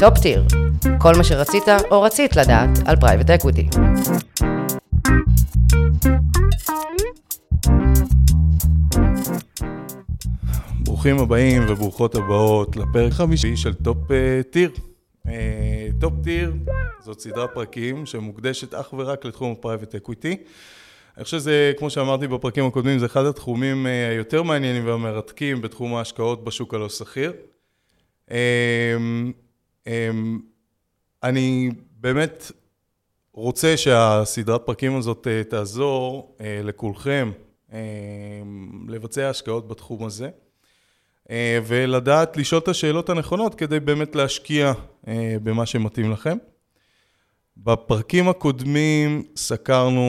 טופ טיר, כל מה שרצית או רצית לדעת על פרייבט אקוויטי. ברוכים הבאים וברוכות הבאות לפרק חמישי של טופ אה, טיר. אה, טופ טיר זאת סדרת פרקים שמוקדשת אך ורק לתחום ה private equity. אני חושב שזה, כמו שאמרתי בפרקים הקודמים, זה אחד התחומים אה, היותר מעניינים והמרתקים בתחום ההשקעות בשוק הלא סחיר. אני באמת רוצה שהסדרת פרקים הזאת תעזור לכולכם לבצע השקעות בתחום הזה. אה, ולדעת לשאול את השאלות הנכונות כדי באמת להשקיע אה, במה שמתאים לכם. בפרקים הקודמים סקרנו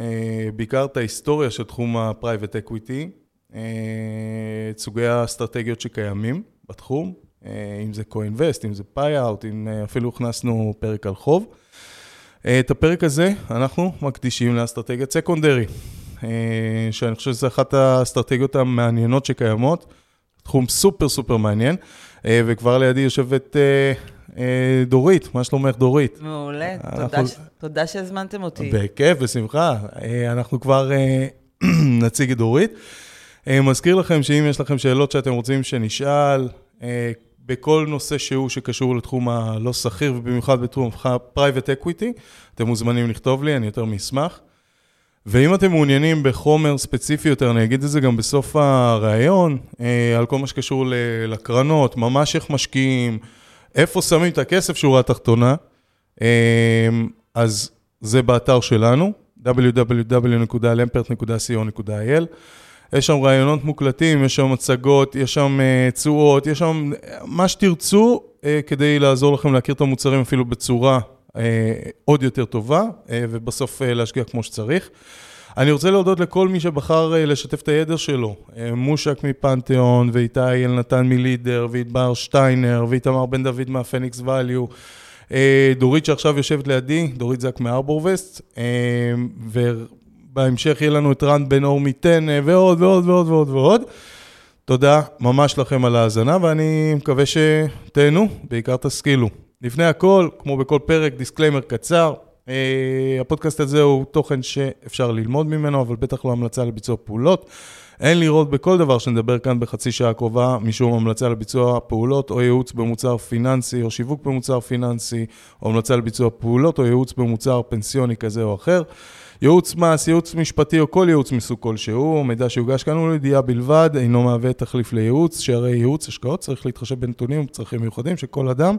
אה, בעיקר את ההיסטוריה של תחום ה-Private Equity, את סוגי האסטרטגיות שקיימים בתחום, אם זה co-invest, אם זה pay-out, אם אפילו הכנסנו פרק על חוב. את הפרק הזה אנחנו מקדישים לאסטרטגיית סקונדרי, שאני חושב שזו אחת האסטרטגיות המעניינות שקיימות. תחום סופר סופר מעניין, אה, וכבר לידי יושבת אה, אה, דורית, מה שלומך דורית? מעולה, אנחנו... תודה שהזמנתם אותי. בכיף, בשמחה. אנחנו כבר נציג את דורית. מזכיר לכם שאם יש לכם שאלות שאתם רוצים שנשאל, בכל נושא שהוא שקשור לתחום הלא שכיר, ובמיוחד בתחום ה-Private Equity, אתם מוזמנים לכתוב לי, אני יותר מאשמח. ואם אתם מעוניינים בחומר ספציפי יותר, אני אגיד את זה גם בסוף הראיון, אה, על כל מה שקשור לקרנות, ממש איך משקיעים, איפה שמים את הכסף, שורה התחתונה, אה, אז זה באתר שלנו, www.lempert.co.il. יש שם רעיונות מוקלטים, יש שם מצגות, יש שם אה, תשואות, יש שם מה שתרצו כדי לעזור לכם להכיר את המוצרים אפילו בצורה אה, עוד יותר טובה, אה, ובסוף אה, להשקיע כמו שצריך. אני רוצה להודות לכל מי שבחר לשתף את הידע שלו, מושק מפנתיאון, ואיתי אלנתן מלידר, ועדבר שטיינר, ואיתמר בן דוד מהפניקס ואליו, דורית שעכשיו יושבת לידי, דורית זק מהארבור וסט, ובהמשך יהיה לנו את רן בן אור מטן, ועוד ועוד ועוד ועוד ועוד. תודה ממש לכם על ההאזנה, ואני מקווה שתהנו, בעיקר תשכילו. לפני הכל, כמו בכל פרק, disclaimer קצר. אה, הפודקאסט הזה הוא תוכן שאפשר ללמוד ממנו, אבל בטח לא המלצה לביצוע פעולות. אין לראות בכל דבר שנדבר כאן בחצי שעה הקרובה משום המלצה לביצוע פעולות או ייעוץ במוצר פיננסי או שיווק במוצר פיננסי או המלצה לביצוע פעולות או ייעוץ במוצר פנסיוני כזה או אחר. ייעוץ מס, ייעוץ משפטי או כל ייעוץ מסוג כלשהו, מידע שיוגש כאן הוא לידיעה בלבד, אינו מהווה תחליף לייעוץ, שהרי ייעוץ השקעות צריך להתחשב בנתונים וצרכים מיוחדים של כל אדם.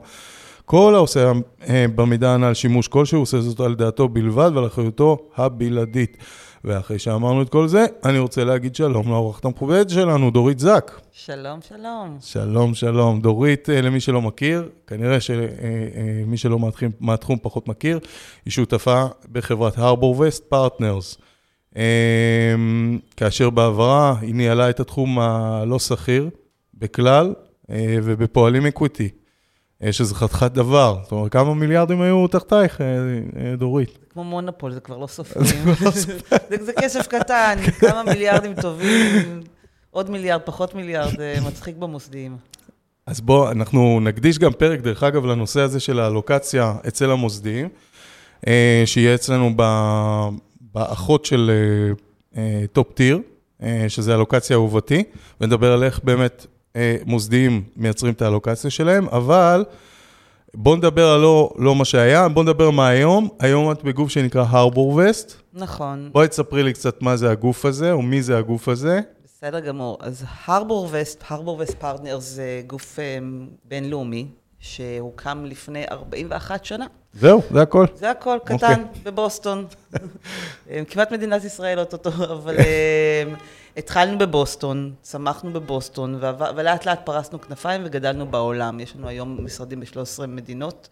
כל העושה אה, במידע הנ"ל שימוש כלשהו, עושה זאת על דעתו בלבד ועל אחריותו הבלעדית. ואחרי שאמרנו את כל זה, אני רוצה להגיד שלום לאורחת המכובדת שלנו, דורית זק. שלום, שלום. שלום, שלום. דורית, אה, למי שלא מכיר, כנראה שמי אה, שלא מהתחום, מהתחום פחות מכיר, היא שותפה בחברת הרבור וסט פרטנרס. כאשר בעברה היא ניהלה את התחום הלא סחיר בכלל בפועלים אקוויטי. שזה חתיכת דבר. זאת אומרת, כמה מיליארדים היו תחתייך, אה, אה, דורית? כמו מונופול, זה כבר לא סופרים. לא זה כסף קטן, כמה מיליארדים טובים, עוד מיליארד, פחות מיליארד, מצחיק במוסדיים. אז בואו, אנחנו נקדיש גם פרק, דרך אגב, לנושא הזה של ה allocation אצל המוסדיים, אה, שיהיה אצלנו באחות של טופ טיר, שזה allocation אהובתי, ונדבר על איך באמת אה, מוסדיים מייצרים את ה allocation שלהם, אבל בואו נדבר על לא, לא מה שהיה, בואו נדבר מה היום. היום את בגוף שנקרא הרבור וסט. נכון. בואי תספרי לי קצת מה זה הגוף הזה, או מי זה הגוף הזה. בסדר גמור. אז הרבור וסט, הרבור וסט פרטנר זה גוף אה, בינלאומי, שהוקם לפני 41 שנה. זהו, זה הכל. זה הכל, קטן, אוקיי. אוקיי. בבוסטון. אה, כמעט מדינת ישראל אוטוטו, אבל... התחלנו בבוסטון, צמחנו בבוסטון, ולאט לאט פרסנו כנפיים וגדלנו בעולם. יש לנו היום משרדים ב-13 מדינות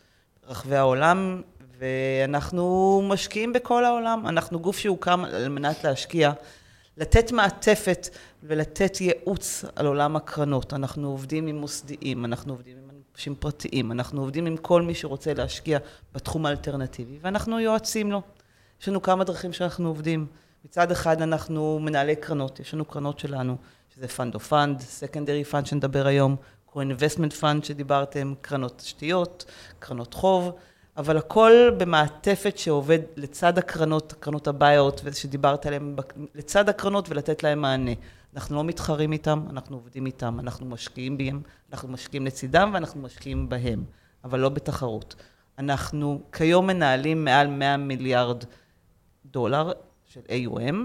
רחבי העולם, ואנחנו משקיעים בכל העולם. אנחנו גוף שהוקם על מנת להשקיע, לתת מעטפת ולתת ייעוץ על עולם הקרנות. אנחנו עובדים עם מוסדיים, אנחנו עובדים עם אנשים פרטיים, אנחנו עובדים עם כל מי שרוצה להשקיע בתחום האלטרנטיבי, ואנחנו יועצים לו. יש לנו כמה דרכים שאנחנו עובדים. מצד אחד אנחנו מנהלי קרנות, יש לנו קרנות שלנו, שזה fund of funds, secondary fund שנדבר היום, co-investment fund שדיברתם, קרנות תשתיות, קרנות חוב, אבל הכל במעטפת שעובד לצד הקרנות, קרנות הביוט שדיברת עליהן, לצד הקרנות ולתת להן מענה. אנחנו לא מתחרים איתם, אנחנו עובדים איתם, אנחנו משקיעים בהם, אנחנו משקיעים לצידם ואנחנו משקיעים בהם, אבל לא בתחרות. אנחנו כיום מנהלים מעל 100 מיליארד דולר של AUM,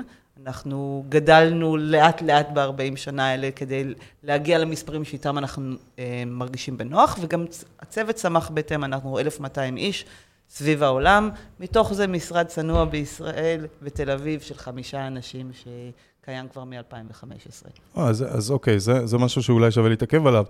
אנחנו גדלנו לאט לאט ב-40 שנה האלה כדי להגיע למספרים שאיתם אנחנו אה, מרגישים בנוח, וגם הצוות צמח בהתאם, אנחנו 1,200 איש סביב העולם, מתוך זה משרד צנוע בישראל ותל אביב של חמישה אנשים שקיים כבר מ-2015. אז, אז אוקיי, זה, זה משהו שאולי שווה להתעכב עליו.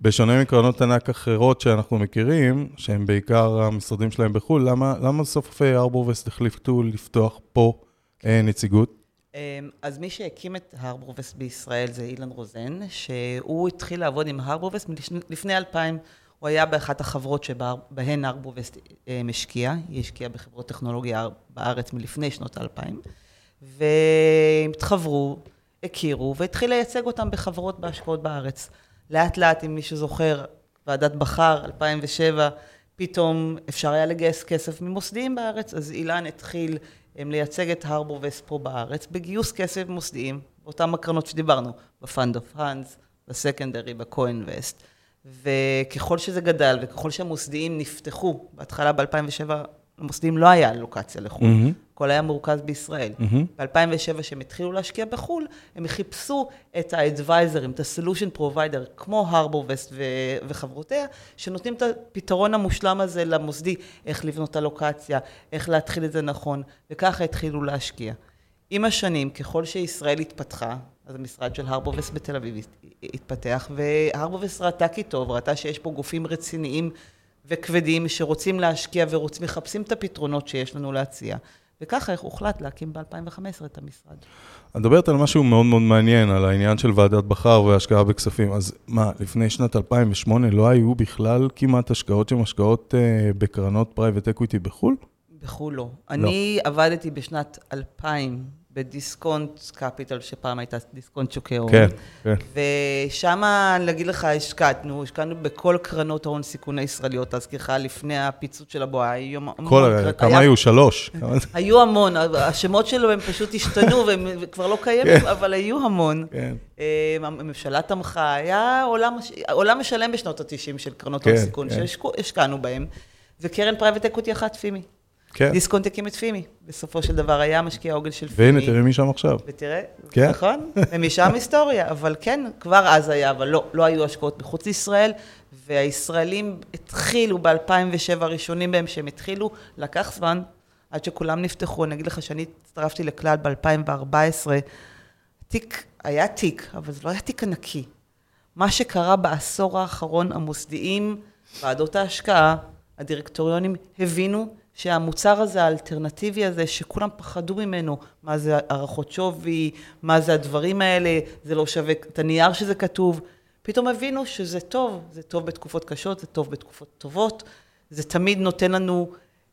בשונה מקרנות ענק אחרות שאנחנו מכירים, שהם בעיקר המשרדים שלהם בחו"ל, למה, למה סוף ארבור וסט החליטו לפתוח פה אה, נציגות? אמ, אז מי שהקים את הרבורבסט בישראל זה אילן רוזן, שהוא התחיל לעבוד עם הרבורבסט לפני 2000. הוא היה באחת החברות שבהן הרבורבסט אה, משקיע, היא השקיעה בחברות טכנולוגיה בארץ מלפני שנות 2000, והם התחברו, הכירו, והתחיל לייצג אותם בחברות בהשקעות בארץ. לאט לאט, אם מישהו זוכר, ועדת בכר, 2007, פתאום אפשר היה לגייס כסף ממוסדיים בארץ, אז אילן התחיל הם לייצג את הרבור וסט פה בארץ, בגיוס כסף מוסדיים, באותן הקרנות שדיברנו, ב fund of funds, ב secondary, ב co-invest. וככל שזה גדל, וככל שהמוסדיים נפתחו, בהתחלה ב-2007 למוסדיים לא היה לוקציה לחו"ל, mm-hmm. הכל היה מורכז בישראל. Mm-hmm. ב-2007, כשהם התחילו להשקיע בחו"ל, הם חיפשו את ה advisorים, את ה-solution provider, כמו הרבור וסט ו- וחברותיה, שנותנים את הפתרון המושלם הזה למוסדי, איך לבנות את ה allocation, איך להתחיל את זה נכון, וככה התחילו להשקיע. עם השנים, ככל שישראל התפתחה, אז המשרד של הרבור וסט בתל אביב התפתח, והרבור וסט ראתה כי טוב, ראתה שיש פה גופים רציניים וכבדים שרוצים להשקיע ורוצים, מחפשים את הפתרונות שיש לנו להציע. וככה הוחלט להקים ב-2015 את המשרד. את מדברת על משהו מאוד מאוד מעניין, על העניין של ועדת בכר והשקעה בכספים. אז מה, לפני שנת 2008 לא היו בכלל כמעט השקעות שהן השקעות אה, בקרנות private equity בחו"ל? בחו"ל לא. לא. אני עבדתי בשנת 2000 בדיסקונט קפיטל, שפעם הייתה דיסקונט שוקי הון. כן, כן. ושם, אני אגיד לך, השקענו, השקענו בכל קרנות ההון סיכון הישראליות, להזכירך, לפני הפיצוץ של הבועה, היו המון... כל, כמה היו? שלוש? היו המון, השמות שלו הם פשוט השתנו, והם כבר לא קיימים, כן. אבל היו המון. כן. אה, הממשלה תמכה, היה עולם, עולם מושלם בשנות ה-90 של קרנות ההון סיכון, שהשקענו בהם, וקרן private equity אחת, פימי. כן. דיסקונט הקים את פימי. בסופו של דבר היה משקיע עוגן של פימי. והנה, תראי מי שם עכשיו. ותראה, כן. נכון? ומשם היסטוריה, אבל כן, כבר אז היה, אבל לא, לא היו השקעות מחוץ לישראל, והישראלים התחילו ב-2007, הראשונים בהם שהם התחילו, לקח זמן עד שכולם נפתחו. אני אגיד לך שאני הצטרפתי לכלל ב-2014, תיק, היה תיק, אבל זה לא היה תיק ענקי. מה שקרה בעשור האחרון, המוסדיים, ועדות ההשקעה, הדירקטוריונים הבינו שהמוצר הזה, האלטרנטיבי הזה, שכולם פחדו ממנו, מה זה הערכות שווי, מה זה הדברים האלה, זה לא שווה את הנייר שזה כתוב, פתאום הבינו שזה טוב, זה טוב בתקופות קשות, זה טוב בתקופות טובות, זה תמיד נותן לנו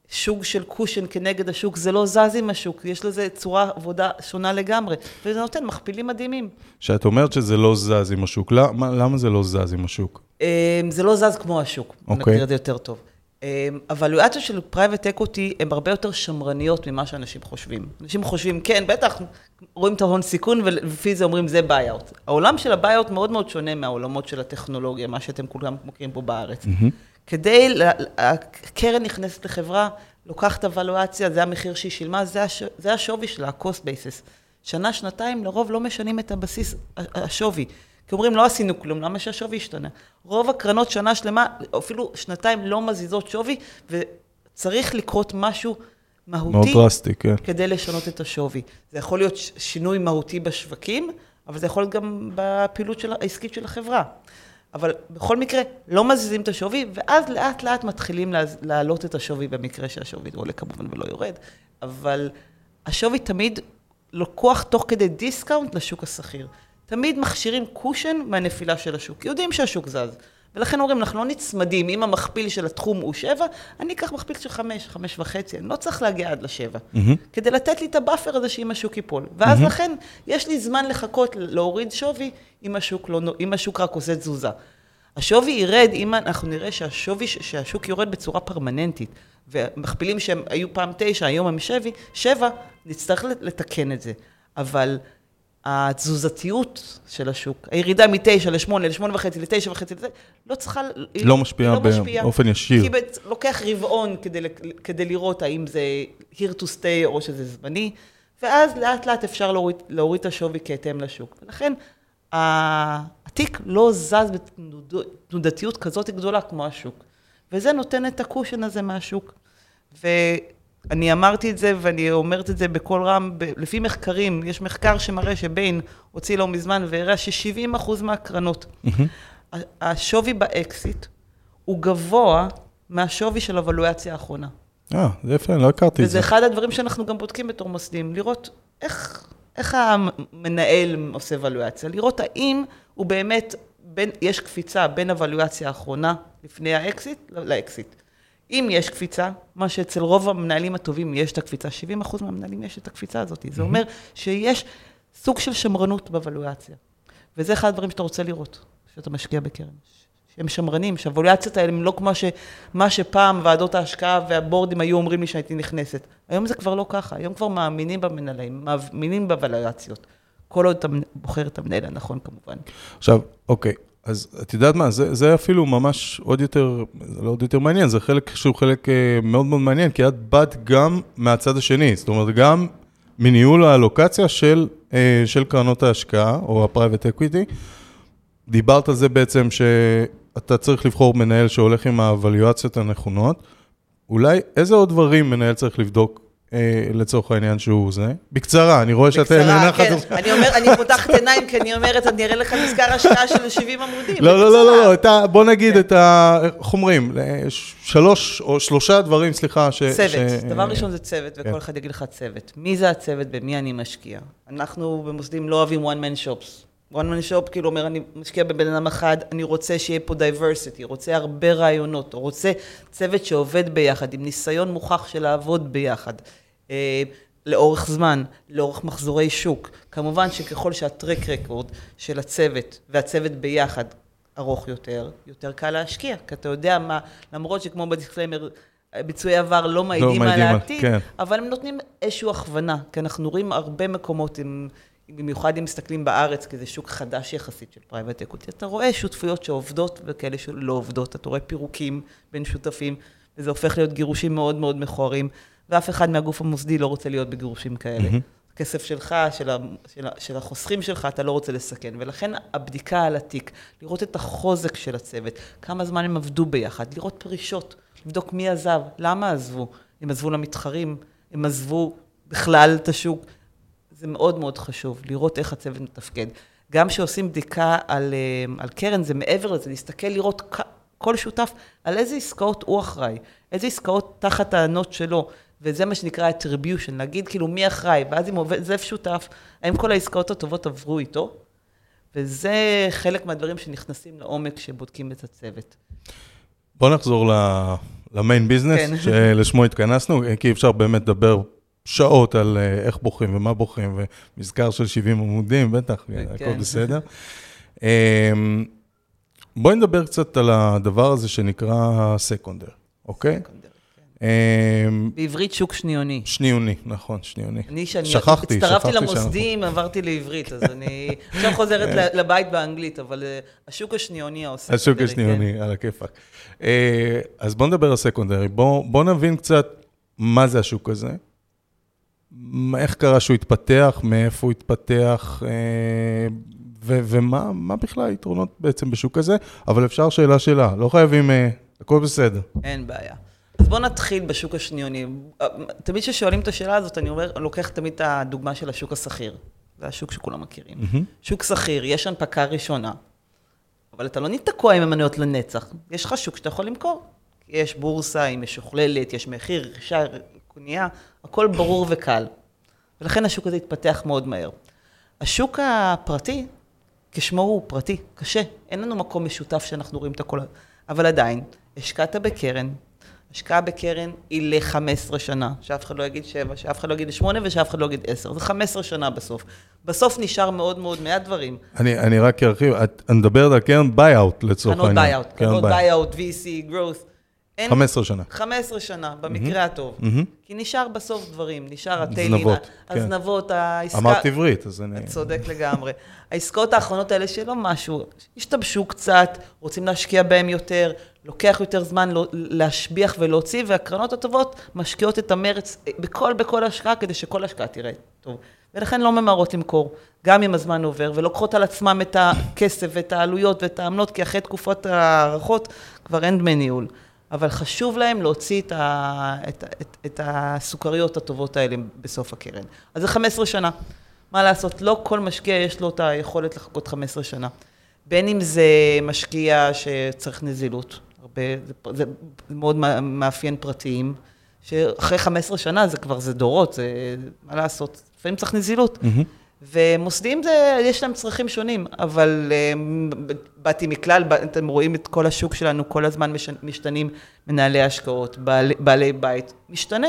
שוק של קושן כנגד השוק, זה לא זז עם השוק, יש לזה צורה עבודה שונה לגמרי, וזה נותן מכפילים מדהימים. כשאת אומרת שזה לא זז עם השוק, למה, למה זה לא זז עם השוק? אמ, זה לא זז כמו השוק, okay. אוקיי. נכיר את זה יותר טוב. ה valuationות של private equity הן הרבה יותר שמרניות ממה שאנשים חושבים. אנשים חושבים, כן, בטח, רואים את ההון סיכון ולפי זה אומרים, זה buyout. העולם של ה buyout מאוד מאוד שונה מהעולמות של הטכנולוגיה, מה שאתם כולם מכירים פה בארץ. כדי, הקרן נכנסת לחברה, לוקחת ה valuation, זה המחיר שהיא שילמה, זה, הש, זה השווי שלה, ה-cost basis. שנה, שנתיים, לרוב לא משנים את הבסיס, השווי. כי אומרים, לא עשינו כלום, למה שהשווי ישתנה? רוב הקרנות שנה שלמה, אפילו שנתיים לא מזיזות שווי, וצריך לקרות משהו מהותי. מאוד דרסטי, כן. כדי לשנות את השווי. זה יכול להיות שינוי מהותי בשווקים, אבל זה יכול להיות גם בפעילות של, העסקית של החברה. אבל בכל מקרה, לא מזיזים את השווי, ואז לאט לאט מתחילים להעלות את השווי במקרה שהשווי עולה כמובן ולא יורד, אבל השווי תמיד לקוח תוך כדי discount לשוק הסחיר. תמיד משאירים cushion מהנפילה של השוק. יודעים שהשוק זז. ולכן אומרים, אנחנו לא נצמדים, אם המכפיל של התחום הוא שבע, אני אקח מכפיל של חמש, חמש וחצי, אני לא צריך להגיע עד לשבע. Mm-hmm. כדי לתת לי את ה buffer הזה שאם השוק ייפול. ואז mm-hmm. לכן, יש לי זמן לחכות להוריד שווי אם השוק, לא, אם השוק רק עושה תזוזה. השווי ירד אם אנחנו נראה שהשווי, שהשוק יורד בצורה פרמננטית, ומכפילים שהם היו פעם תשע, היום הם שבי, שבע, נצטרך לתקן את זה. אבל התזוזתיות של השוק, הירידה מתשע לשמונה, לשמונה וחצי, לתשע וחצי, לזה, לא צריכה... לא משפיעה לא באופן ישיר. כי לוקח רבעון כדי, כדי לראות האם זה here to stay או שזה זמני, ואז לאט לאט אפשר להוריד, להוריד את השווי כהתאם לשוק. ולכן התיק לא זז בתנודתיות כזאת גדולה כמו השוק. וזה נותן את הקושן הזה מהשוק. ואני אמרתי את זה, ואני אומרת את זה בקול רם, ב- לפי מחקרים, יש מחקר שמראה שביין הוציא לא מזמן והראה ש-70% מהקרנות, השווי באקסיט הוא גבוה מהשווי של הוולואציה האחרונה. אה, זה יפה, לא הכרתי את זה. וזה אחד הדברים שאנחנו גם בודקים בתור מוסדים, לראות איך, איך המנהל עושה וולואציה, לראות האם הוא באמת, בין, יש קפיצה בין הוולואציה האחרונה, לפני האקסיט, לאקסיט. אם יש קפיצה, מה שאצל רוב המנהלים הטובים יש את הקפיצה, 70% מהמנהלים יש את הקפיצה הזאת. זה אומר שיש סוג של שמרנות בוולואציה. וזה אחד הדברים שאתה רוצה לראות, כשאתה משקיע בקרן. שהם שמרנים, שהוולואציות האלה הם לא כמו ש... מה שפעם ועדות ההשקעה והבורדים היו אומרים לי שהייתי נכנסת. היום זה כבר לא ככה, היום כבר מאמינים במנהלים, מאמינים בוולואציות. כל עוד אתה בוחר את המנהל הנכון כמובן. עכשיו, אוקיי, אז את יודעת מה, זה, זה אפילו ממש עוד יותר, לא עוד יותר מעניין, זה חלק שהוא חלק אה, מאוד מאוד מעניין, כי את באת גם מהצד השני, זאת אומרת, גם מניהול האלוקציה של, אה, של קרנות ההשקעה, או ה-private equity. דיברת על זה בעצם שאתה צריך לבחור מנהל שהולך עם האבליואציות הנכונות. אולי איזה עוד דברים מנהל צריך לבדוק לצורך העניין שהוא זה. בקצרה, אני רואה שאתה בקצרה, כן. אני אומר, אני פותחת עיניים כי אני אומרת, אני אראה לך מזכר השקעה של 70 עמודים. לא, לא, לא, לא, בוא נגיד כן. את ה... איך אומרים? שלוש או שלושה דברים, סליחה, ש... צוות. דבר ראשון זה צוות, וכל כן. אחד יגיד לך צוות. מי זה הצוות, במי אני משקיע? אנחנו במוסדים לא אוהבים one man shops. One man shop כאילו אומר, אני משקיע בבן אדם אחד, אני רוצה שיהיה פה diversity, רוצה הרבה רעיונות, רוצה צוות שעובד ביחד, עם ניסיון מוכח של לעבוד ביחד. אה, לאורך זמן, לאורך מחזורי שוק. כמובן שככל שה track record של הצוות והצוות ביחד ארוך יותר, יותר קל להשקיע, כי אתה יודע מה, למרות שכמו ב disclaimer, ביצועי עבר לא, לא מעידים לא על העתיד, כן. אבל הם נותנים איזושהי הכוונה, כי אנחנו רואים הרבה מקומות עם... במיוחד אם מסתכלים בארץ, כי זה שוק חדש יחסית של private equity, אתה רואה שותפויות שעובדות וכאלה שלא עובדות, אתה רואה פירוקים בין שותפים, וזה הופך להיות גירושים מאוד מאוד מכוערים, ואף אחד מהגוף המוסדי לא רוצה להיות בגירושים כאלה. Mm-hmm. כסף שלך, של, ה, של, ה, של החוסכים שלך, אתה לא רוצה לסכן. ולכן הבדיקה על התיק, לראות את החוזק של הצוות, כמה זמן הם עבדו ביחד, לראות פרישות, לבדוק מי עזב, למה עזבו, הם עזבו למתחרים, הם עזבו בכלל את השוק. זה מאוד מאוד חשוב, לראות איך הצוות מתפקד. גם כשעושים בדיקה על, אה, על קרן, זה מעבר לזה, להסתכל, לראות כל שותף על איזה עסקאות הוא אחראי, איזה עסקאות תחת הענות שלו, וזה מה שנקרא attribution, להגיד כאילו מי אחראי, ואז אם עובד, זה שותף, האם כל העסקאות הטובות עברו איתו? וזה חלק מהדברים שנכנסים לעומק כשבודקים את הצוות. בוא נחזור למיין ביזנס, כן. שלשמו התכנסנו, כי אפשר באמת לדבר שעות על אה, איך בוחרים ומה בוחרים, ומזכר של 70 עמודים, בטח, כן. הכל בסדר. אמ, בואי נדבר קצת על הדבר הזה שנקרא סקונדר, אוקיי? כן. אמ, בעברית שוק שניוני. שניוני, נכון, שניוני. אני, שאני שכחתי, הצטרפתי למוסדים, עברתי לעברית, אז אני עכשיו חוזרת לבית באנגלית, אבל אה, השוק השניוני סקונדרי, השוק השניוני, כן. על הכיפאק. אה, אז בואו נדבר על סקונדרי. בואו נבין קצת מה זה השוק הזה. איך קרה שהוא התפתח, מאיפה הוא התפתח, אה, ו- ומה בכלל היתרונות בעצם בשוק הזה, אבל אפשר שאלה שאלה, לא חייבים, אה, הכל בסדר. אין בעיה. אז בואו נתחיל בשוק השניוני. תמיד כששואלים את השאלה הזאת, אני אומר, אני לוקח תמיד את הדוגמה של השוק השכיר. זה השוק שכולם מכירים. Mm-hmm. שוק שכיר, יש הנפקה ראשונה, אבל אתה לא נתקוע עם המניות לנצח. יש לך שוק שאתה יכול למכור. יש בורסה, היא משוכללת, יש מחיר, רכישה, קנייה, הכל ברור וקל. ולכן השוק הזה התפתח מאוד מהר. השוק הפרטי, כשמו הוא פרטי, קשה. אין לנו מקום משותף שאנחנו רואים את הכל. אבל עדיין, השקעת בקרן, השקעה בקרן היא ל-15 שנה, שאף אחד לא יגיד 7, שאף אחד לא יגיד 8 ושאף אחד לא יגיד 10, זה 15 שנה בסוף. בסוף נשאר מאוד מאוד מעט דברים. אני, אני רק ארחיב, את מדברת על קרן buyout לצורך קרנות העניין. ביי-אוט, קרנות buyout, VC, growth. אין- 15 שנה. 15 שנה, במקרה הטוב. מהמם. כי נשאר בסוף דברים, נשאר ה tailים, זנבות, כן. הזנבות, העסקה... אמרת עברית, אז אני... אתה צודק לגמרי. העסקאות האחרונות האלה שלא משהו, השתבשו קצת, רוצים להשקיע בהם יותר, לוקח יותר זמן לא- להשביח ולהוציא, והקרנות הטובות משקיעות את המרץ בכל, בכל השקעה, כדי שכל השקעה תראה טוב. ולכן לא ממהרות למכור, גם אם הזמן עובר, ולוקחות על עצמם את הכסף ואת העלויות ואת העמלות, כי אחרי תקופות ההערכות כבר אין דמי ניהול. אבל חשוב להם להוציא את, ה, את, את, את הסוכריות הטובות האלה בסוף הקרן. אז זה 15 שנה. מה לעשות, לא כל משקיע יש לו את היכולת לחכות 15 שנה. בין אם זה משקיע שצריך נזילות, הרבה, זה, זה מאוד מא- מאפיין פרטיים, שאחרי 15 שנה זה כבר, זה דורות, זה, מה לעשות, לפעמים צריך נזילות. מהמם. ומוסדיים זה, יש להם צרכים שונים, אבל um, באתי מכלל, אתם רואים את כל השוק שלנו, כל הזמן מש, משתנים מנהלי השקעות, בעלי, בעלי בית, משתנה.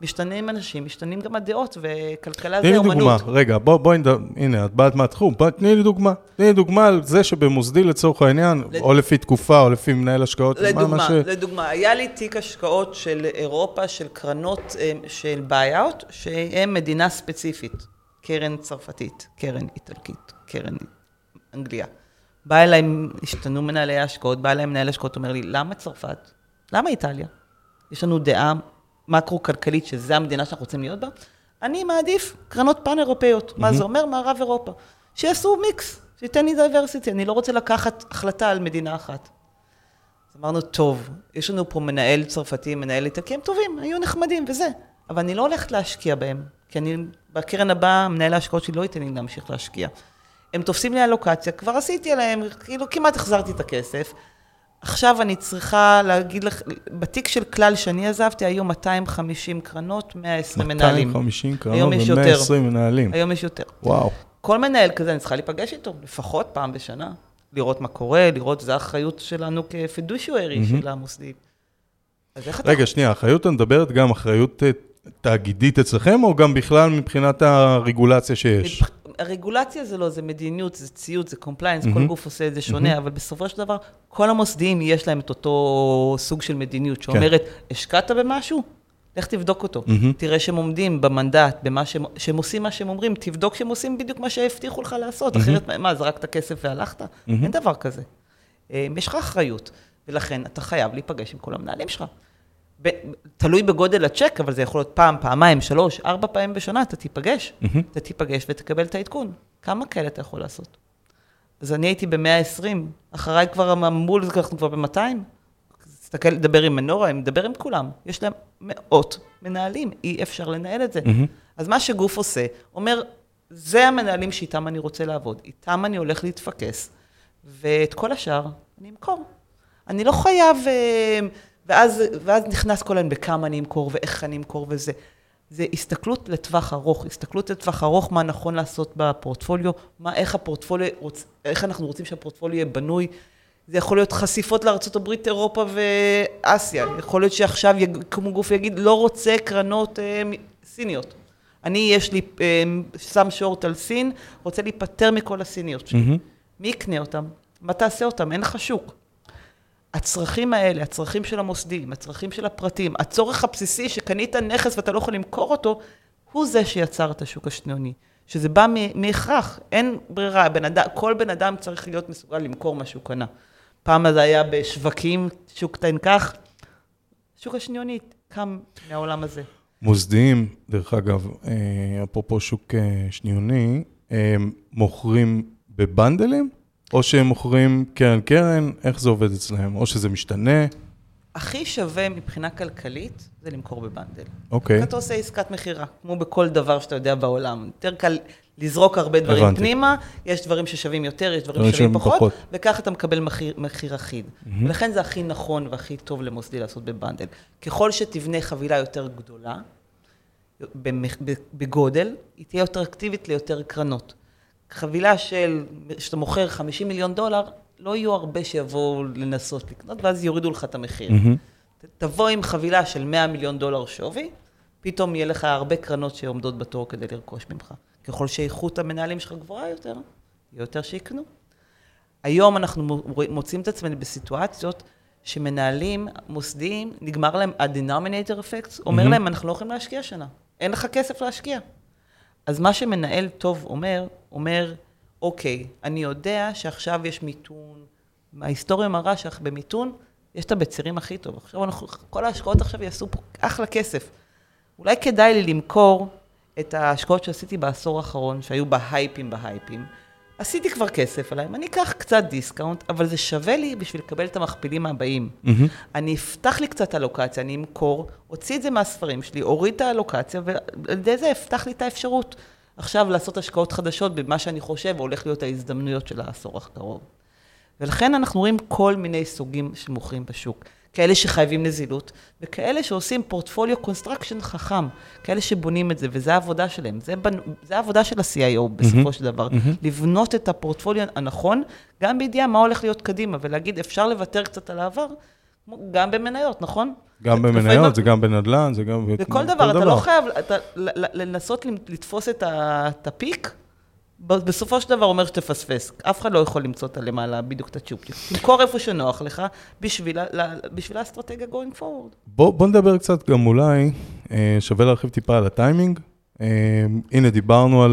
משתנים אנשים, משתנים גם הדעות, וכלכלה תני זה לי דוגמה, אומנות. רגע, בוא- בואי נדבר, הנה, את באת מהתחום, בוא, תני לי דוגמה. תני לי דוגמה על זה שבמוסדי לצורך העניין, לד- או לפי תקופה, או לפי מנהל השקעות, מה- מה לדוגמה, ש... לדוגמה, היה לי תיק השקעות של אירופה, של קרנות אה, של buyout, שהן מדינה ספציפית, קרן צרפתית, קרן איטלקית, קרן אנגליה. בא אליי, השתנו מנהלי ההשקעות, בא אליי מנהל השקעות, אומר לי, למה צרפת? למה איטליה? יש לנו דעה מקרו-כלכלית שזה המדינה שאנחנו רוצים להיות בה. אני מעדיף קרנות pan-אירופאיות. מה זה אומר? מערב אירופה. שיעשו מיקס, שייתן לי diversity. אני לא רוצה לקחת החלטה על מדינה אחת. אז אמרנו, טוב, יש לנו פה מנהל צרפתי, מנהל איטלקי, הם טובים, היו נחמדים וזה. אבל אני לא הולכת להשקיע בהם, כי אני, בקרן הבאה, מנהל ההשקעות שלי לא ייתן לי להמשיך להשקיע. הם תופסים לי אלוקציה, כבר עשיתי עליהם, כאילו כמעט החזרתי את הכסף. עכשיו אני צריכה להגיד לך, בתיק של כלל שאני עזבתי, היו 250 קרנות, 120 מנהלים. 250 קרנות היום יש יותר. ו-120 מנהלים. היום יש יותר. וואו. כל מנהל כזה, אני צריכה להיפגש איתו, לפחות פעם בשנה, לראות מה קורה, לראות, זו האחריות שלנו כפידושיוארי מהמם. של המוסדי. אז איך אתה... רגע, שנייה, אחריות, את מדברת גם אחריות אה, תאגידית אצלכם, או גם בכלל מבחינת הרגולציה שיש? הרגולציה זה לא, זה מדיניות, זה ציות, זה compliance, כל מהמם. גוף עושה את זה שונה, אבל בסופו של דבר, כל המוסדיים יש להם את אותו סוג של מדיניות, שאומרת, השקעת במשהו? לך תבדוק אותו. מהמם. תראה שהם עומדים במנדט, במה שהם, שהם עושים מה שהם אומרים, תבדוק שהם עושים בדיוק מה שהבטיחו לך לעשות, אחרת מה, זרקת כסף והלכת? אין דבר כזה. אה, יש לך אחריות, ולכן אתה חייב להיפגש עם כל המנהלים שלך. ב, תלוי בגודל הצ'ק, אבל זה יכול להיות פעם, פעמיים, שלוש, ארבע פעמים בשנה, אתה תיפגש. אתה תיפגש ותקבל את העדכון. כמה כאלה אתה יכול לעשות? אז אני הייתי ב-120, אחריי כבר אמרו, אנחנו כבר ב-200. תסתכל, לדבר עם מנורה, אני מדבר עם כולם. יש להם מאות מנהלים, אי אפשר לנהל את זה. מהמם. אז מה שגוף עושה, אומר, זה המנהלים שאיתם אני רוצה לעבוד, איתם אני הולך להתפקס, ואת כל השאר אני אמכור. אני לא חייב, אה, ואז, ואז נכנס כל היום בכמה אני אמכור ואיך אני אמכור וזה. זה הסתכלות לטווח ארוך, הסתכלות לטווח ארוך, מה נכון לעשות בפורטפוליו, מה, איך הפורטפוליו, רוצ, איך אנחנו רוצים שהפורטפוליו יהיה בנוי. זה יכול להיות חשיפות לארה"ב, אירופה ואסיה. יכול להיות שעכשיו יקום גוף ויגיד, לא רוצה קרנות אה, סיניות. אני, יש לי, אה, שם שורט על סין, רוצה להיפטר מכל הסיניות שלי. מהמם. מי יקנה אותם? מה תעשה אותם? אין לך שוק. הצרכים האלה, הצרכים של המוסדים, הצרכים של הפרטים, הצורך הבסיסי שקנית נכס ואתה לא יכול למכור אותו, הוא זה שיצר את השוק השניוני. שזה בא מהכרח, אין ברירה, בן אדם, כל בן אדם צריך להיות מסוגל למכור מה שהוא קנה. פעם זה היה בשווקים, שוק תנכ"ח, שוק השניוני קם מהעולם הזה. מוסדיים, דרך אגב, אה, אפרופו שוק אה, שניוני, אה, מוכרים בבנדלים, או שהם מוכרים קרן קרן, איך זה עובד אצלהם? או שזה משתנה? הכי שווה מבחינה כלכלית זה למכור בבנדל. אוקיי. אתה עושה עסקת מכירה, כמו בכל דבר שאתה יודע בעולם. יותר קל לזרוק הרבה דברים הבנתי. פנימה, יש דברים ששווים יותר, יש דברים ששווים פחות, פחות. וכך אתה מקבל מחיר, מחיר אחיד. ולכן זה הכי נכון והכי טוב למוסדי לעשות בבנדל. ככל שתבנה חבילה יותר גדולה, בגודל, היא תהיה יותר אקטיבית ליותר קרנות. חבילה של, שאתה מוכר 50 מיליון דולר, לא יהיו הרבה שיבואו לנסות לקנות, ואז יורידו לך את המחיר. מהמם. תבוא עם חבילה של 100 מיליון דולר שווי, פתאום יהיה לך הרבה קרנות שעומדות בתור כדי לרכוש ממך. ככל שאיכות המנהלים שלך גבוהה יותר, יהיה יותר שיקנו. היום אנחנו מוצאים את עצמנו בסיטואציות שמנהלים מוסדיים, נגמר להם ה-denominator effects, אומר mm-hmm. להם, אנחנו לא יכולים להשקיע שנה, אין לך כסף להשקיע. אז מה שמנהל טוב אומר, אומר, אוקיי, אני יודע שעכשיו יש מיתון, ההיסטוריה מראה שבמיתון יש את הבצירים הכי טוב. עכשיו אנחנו, כל ההשקעות עכשיו יעשו פה אחלה כסף. אולי כדאי לי למכור את ההשקעות שעשיתי בעשור האחרון, שהיו ב hypeים ב hypeים. עשיתי כבר כסף עליהם, אני אקח קצת discount, אבל זה שווה לי בשביל לקבל את המכפילים הבאים. Mm-hmm. אני אפתח לי קצת allocation, אני אמכור, אוציא את זה מהספרים שלי, אוריד את ה allocation, ועל ידי זה אפתח לי את האפשרות עכשיו לעשות השקעות חדשות במה שאני חושב הולך להיות ההזדמנויות של העשור הקרוב. ולכן אנחנו רואים כל מיני סוגים שמוכרים בשוק. כאלה שחייבים נזילות, וכאלה שעושים portfolio construction חכם, כאלה שבונים את זה, וזו העבודה שלהם. זה, בנ... זה העבודה של ה-CIO בסופו mm-hmm. של דבר, mm-hmm. לבנות את הפורטפוליו הנכון, גם בידיעה מה הולך להיות קדימה, ולהגיד, אפשר לוותר קצת על העבר, גם במניות, נכון? גם במניות, זה גם בנדל"ן, זה גם... בכל דבר, אתה לא חייב, אתה, לנסות לתפוס את הפיק, בסופו של דבר אומר שתפספס. אף אחד לא יכול למצוא את הלמעלה בדיוק את הצ'ופצ'יק. תמכור איפה שנוח לך, בשביל, האסטרטגיה going forward. בוא, נדבר קצת גם אולי, אה, שווה להרחיב טיפה על הטיימינג. אה, הנה, דיברנו אה,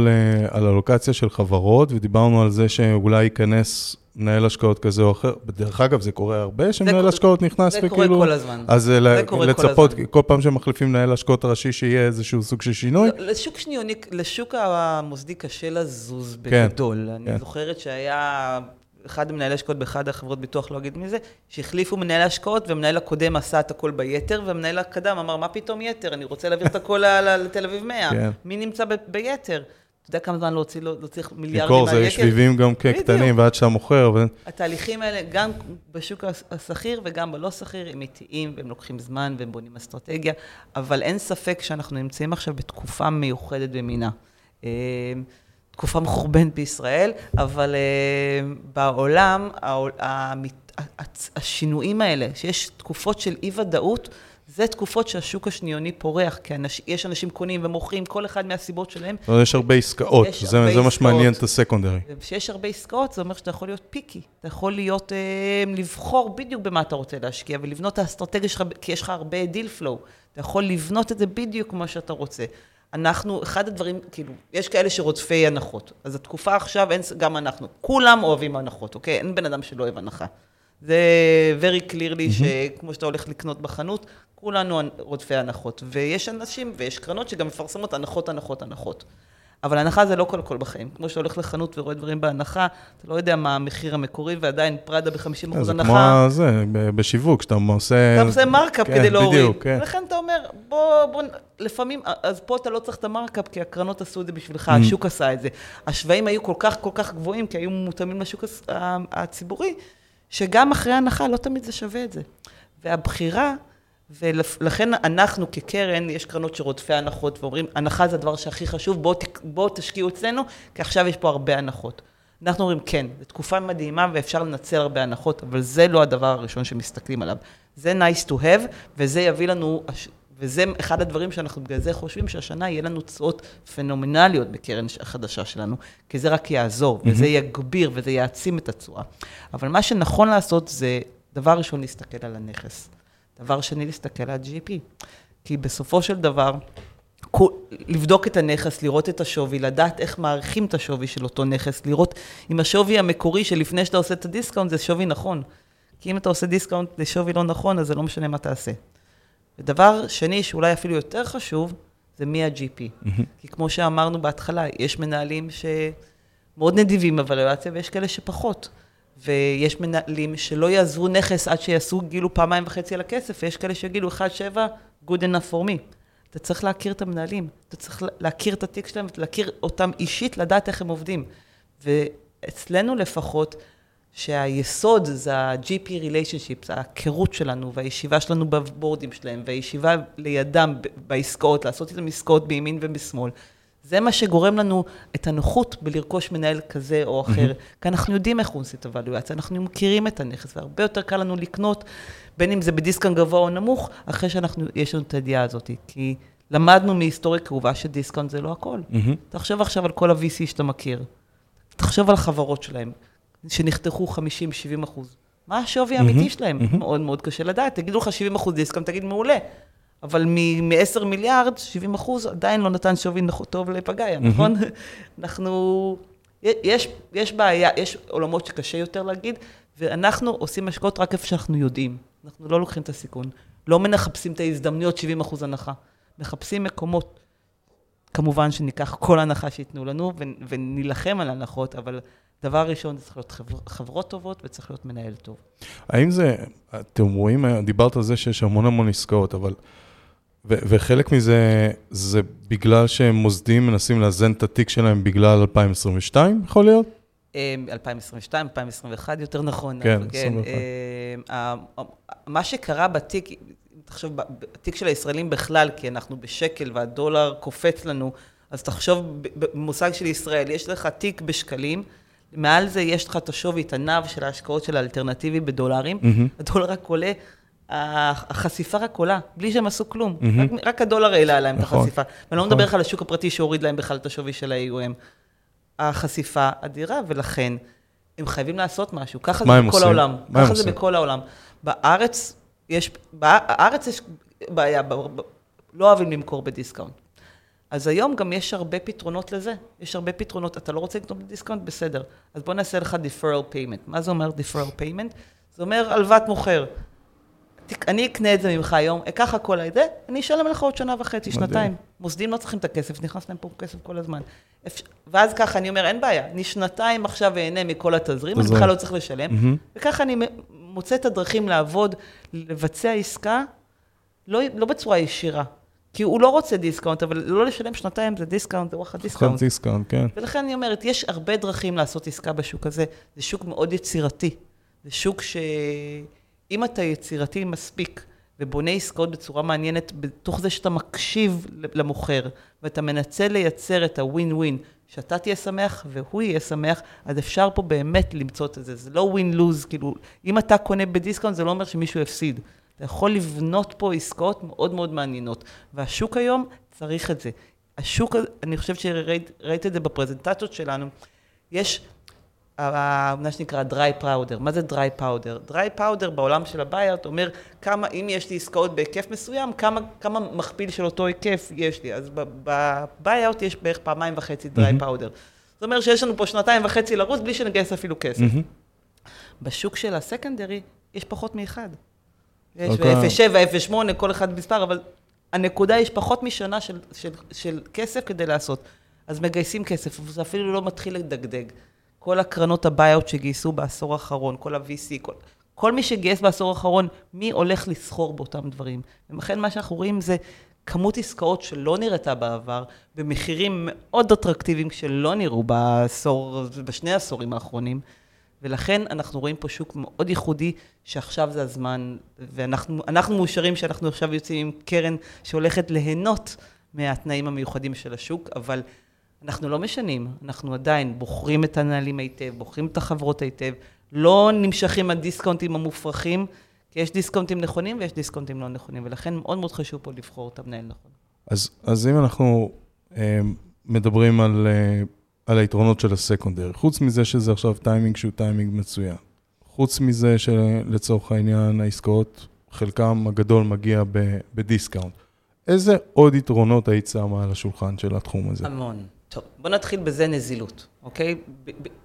על הלוקציה של חברות, ודיברנו על זה שאולי ייכנס מנהל השקעות כזה או אחר, בדרך אגב, זה קורה הרבה שמנהל השקעות נכנס וכאילו... זה קורה כל הזמן. אז זה לצפות, כל, כל פעם שמחליפים מנהל השקעות ראשי, שיהיה איזשהו סוג של שינוי? לא, לשוק שניוני, לשוק המוסדי קשה לזוז כן, בגדול. כן, אני. זוכרת שהיה אחד מנהלי השקעות באחד החברות ביטוח, לא אגיד מי זה, שהחליפו מנהל השקעות, ומנהל הקודם עשה את הכל ביתר, ומנהל הקדם אמר, מה פתאום יתר? אני רוצה להעביר את הכל לתל אביב 100. כן. מי נמצא ביתר? אתה יודע כמה זמן להוציא, לא צריך מיליארדים מהיקר? מקור זה שביבים גם כקטנים, ועד שאתה מוכר. ו... התהליכים האלה, גם בשוק השכיר וגם בלא שכיר, הם איטיים, והם לוקחים זמן, והם בונים אסטרטגיה, אבל אין ספק שאנחנו נמצאים עכשיו בתקופה מיוחדת במינה. אה, תקופה מחורבנת בישראל, אבל אה, בעולם, השינויים האלה, שיש תקופות של אי-ודאות, זה תקופות שהשוק השניוני פורח, כי אנש, יש אנשים קונים ומוכרים, כל אחד מהסיבות שלהם. אבל יש הרבה עסקאות, יש זה, הרבה זה מה שמעניין את ה secondary. כשיש הרבה עסקאות, זה אומר שאתה יכול להיות picky. אתה יכול להיות, אה, לבחור בדיוק במה אתה רוצה להשקיע, ולבנות את האסטרטגיה שלך, כי יש לך הרבה deal flow. אתה יכול לבנות את זה בדיוק כמו שאתה רוצה. אנחנו, אחד הדברים, כאילו, יש כאלה שרודפי הנחות. אז התקופה עכשיו, אין, גם אנחנו, כולם אוהבים הנחות, אוקיי? אין בן אדם שלא אוהב הנחה. זה very clearly mm-hmm. שכמו שאתה הולך לקנות בחנות, כולנו רודפי הנחות. ויש אנשים ויש קרנות שגם מפרסמות הנחות, הנחות, הנחות. אבל הנחה זה לא כל הכל בחיים. כמו שאתה הולך לחנות ורואה דברים בהנחה, אתה לא יודע מה המחיר המקורי, ועדיין פראדה ב-50% הנחה. זה כמו זה, בשיווק, שאתה עושה... אתה עושה מרקאפ כן, כדי להוריד. בדיוק, כן. ולכן אתה אומר, בוא, בוא, לפעמים, אז פה אתה לא צריך את המרקאפ, כי הקרנות עשו את זה בשבילך, mm. השוק עשה את זה. השווים היו כל כך כל כך גבוהים, כי היו מותאמים לשוק הציבורי, שגם אחרי ההנחה לא תמיד זה שווה את זה. והבחירה... ולכן אנחנו כקרן, יש קרנות שרודפי הנחות ואומרים, הנחה זה הדבר שהכי חשוב, בואו בוא תשקיעו אצלנו, כי עכשיו יש פה הרבה הנחות. אנחנו אומרים, כן, זו תקופה מדהימה ואפשר לנצל הרבה הנחות, אבל זה לא הדבר הראשון שמסתכלים עליו. זה nice to have, וזה יביא לנו, וזה אחד הדברים שאנחנו בגלל זה חושבים שהשנה יהיה לנו תשואות פנומנליות בקרן החדשה שלנו, כי זה רק יעזור, mm-hmm. וזה יגביר וזה יעצים את התשואה. אבל מה שנכון לעשות זה, דבר ראשון, להסתכל על הנכס. דבר שני, להסתכל על GP. כי בסופו של דבר, לבדוק את הנכס, לראות את השווי, לדעת איך מעריכים את השווי של אותו נכס, לראות אם השווי המקורי שלפני שאתה עושה את הדיסקאונט זה שווי נכון. כי אם אתה עושה דיסקאונט לשווי לא נכון, אז זה לא משנה מה תעשה. ודבר שני, שאולי אפילו יותר חשוב, זה מי ה-GP. Mm-hmm. כי כמו שאמרנו בהתחלה, יש מנהלים שמאוד נדיבים בוולואציה ויש כאלה שפחות. ויש מנהלים שלא יעזבו נכס עד שיעשו אפילו פעמיים וחצי על הכסף, ויש כאלה שיגידו 1-7, good enough for me. אתה צריך להכיר את המנהלים, אתה צריך להכיר את התיק שלהם, להכיר אותם אישית, לדעת איך הם עובדים. ואצלנו לפחות, שהיסוד זה ה-GP relationships, ההיכרות שלנו, והישיבה שלנו בבורדים שלהם, והישיבה לידם בעסקאות, לעשות איתם עסקאות בימין ובשמאל, זה מה שגורם לנו את הנוחות בלרכוש מנהל כזה או אחר, mm-hmm. כי אנחנו יודעים איך הוא עושה את הוואלואציה, אנחנו מכירים את הנכס, והרבה יותר קל לנו לקנות, בין אם זה בדיסקאונט גבוה או נמוך, אחרי שיש לנו את הידיעה הזאת. כי למדנו מהיסטוריה קרובה שדיסקאונט זה לא הכל. Mm-hmm. תחשוב עכשיו על כל ה-VC שאתה מכיר. תחשוב על החברות שלהם, שנחתכו 50-70 אחוז. מה השווי האמיתי mm-hmm. שלהם? Mm-hmm. מאוד מאוד קשה לדעת. יגידו לך 70 אחוז דיסקאונט, תגיד מעולה. אבל מ-10 מיליארד, 70 אחוז עדיין לא נתן שווי טוב לפגאיה. נכון? אנחנו, יש, יש בעיה, יש עולמות שקשה יותר להגיד, ואנחנו עושים השקעות רק איפה שאנחנו יודעים. אנחנו לא לוקחים את הסיכון. לא מחפשים את ההזדמנויות 70 אחוז הנחה. מחפשים מקומות, כמובן שניקח כל הנחה שייתנו לנו ונילחם על הנחות, אבל דבר ראשון, זה צריך להיות חבר, חברות טובות וצריך להיות מנהל טוב. האם זה, אתם רואים, דיברת על זה שיש המון המון עסקאות, אבל... וחלק מזה, זה בגלל שהם מוסדים מנסים לאזן את התיק שלהם בגלל 2022, יכול להיות? 2022, 2021 יותר נכון. כן, 2021. כן, מה שקרה בתיק, תחשוב, בתיק של הישראלים בכלל, כי אנחנו בשקל והדולר קופץ לנו, אז תחשוב במושג של ישראל, יש לך תיק בשקלים, מעל זה יש לך את השווי, את הנב של ההשקעות של האלטרנטיבי בדולרים, mm-hmm. הדולר רק עולה, החשיפה רק עולה, בלי שהם עשו כלום. Mm-hmm. רק, רק הדולר העלה להם נכון, את החשיפה. ואני לא מדבר נכון. לך על השוק הפרטי שהוריד להם בכלל את השווי של ה-AUM. החשיפה אדירה, ולכן הם חייבים לעשות משהו. ככה זה בכל העולם. ככה זה בכל העולם. בארץ יש, בארץ יש בעיה, לא אוהבים למכור בדיסקאונט. אז היום גם יש הרבה פתרונות לזה. יש הרבה פתרונות. אתה לא רוצה לקנות בדיסקאונט? בסדר. אז בוא נעשה לך deferral payment. מה זה אומר deferral payment? זה אומר הלוואת מוכר. אני אקנה את זה ממך היום, אקח הכל על זה, אני אשלם לך עוד שנה וחצי, שנתיים. מוסדים לא צריכים את הכסף, נכנס להם פה כסף כל הזמן. ואז ככה אני אומר, אין בעיה, אני שנתיים עכשיו אהנה מכל התזרים, אני בכלל לא צריך לשלם, וככה אני מוצא את הדרכים לעבוד, לבצע עסקה, לא, לא בצורה ישירה. כי הוא לא רוצה דיסקאונט, אבל לא לשלם שנתיים זה דיסקאונט, זה וואחד דיסקאונט. דיסקאונט, כן. ולכן אני אומרת, יש הרבה דרכים לעשות עסקה בשוק הזה. זה שוק מאוד יצירתי. זה שוק שאם אתה יצירתי מספיק ובונה עסקאות בצורה מעניינת, בתוך זה שאתה מקשיב למוכר, ואתה מנצל לייצר את הווין ווין, שאתה תהיה שמח והוא יהיה שמח, אז אפשר פה באמת למצוא את זה. זה לא win-lose, כאילו, אם אתה קונה בדיסקאונט, זה לא אומר שמישהו יפסיד. אתה יכול לבנות פה עסקאות מאוד מאוד מעניינות. והשוק היום צריך את זה. השוק, אני חושבת שראית את זה בפרזנטציות שלנו, יש מה שנקרא dry powder. מה זה dry powder? dry powder בעולם של ה buyout אומר כמה, אם יש לי עסקאות בהיקף מסוים, כמה, כמה מכפיל של אותו היקף יש לי. אז ב buyout יש בערך פעמיים וחצי dry mm-hmm. powder. זאת אומרת שיש לנו פה שנתיים וחצי לרוץ בלי שנגייס אפילו כסף. Mm-hmm. בשוק של ה secondary יש פחות מאחד. יש okay. 0.7, 0.8, כל אחד מספר, אבל הנקודה יש פחות משנה של, של, של כסף כדי לעשות. אז מגייסים כסף, וזה אפילו לא מתחיל לדגדג. כל הקרנות ה buyout שגייסו בעשור האחרון, כל ה-VC, כל, כל מי שגייס בעשור האחרון, מי הולך לסחור באותם דברים. ולכן מה שאנחנו רואים זה כמות עסקאות שלא נראתה בעבר, במחירים מאוד אטרקטיביים שלא נראו בעשור, בשני העשורים האחרונים. ולכן אנחנו רואים פה שוק מאוד ייחודי, שעכשיו זה הזמן, ואנחנו מאושרים שאנחנו עכשיו יוצאים עם קרן שהולכת ליהנות מהתנאים המיוחדים של השוק, אבל אנחנו לא משנים, אנחנו עדיין בוחרים את הנהלים היטב, בוחרים את החברות היטב, לא נמשכים הדיסקאונטים המופרכים, כי יש דיסקאונטים נכונים ויש דיסקאונטים לא נכונים, ולכן מאוד מאוד חשוב פה לבחור את המנהל נכון. אז, אז אם אנחנו אה, מדברים על... אה, על היתרונות של ה secondary. חוץ מזה שזה עכשיו טיימינג שהוא טיימינג מצוין. חוץ מזה שלצורך העניין העסקאות, חלקם הגדול מגיע בדיסקאונט. איזה עוד יתרונות היית שמה על השולחן של התחום הזה? המון. טוב, בוא נתחיל בזה נזילות, אוקיי?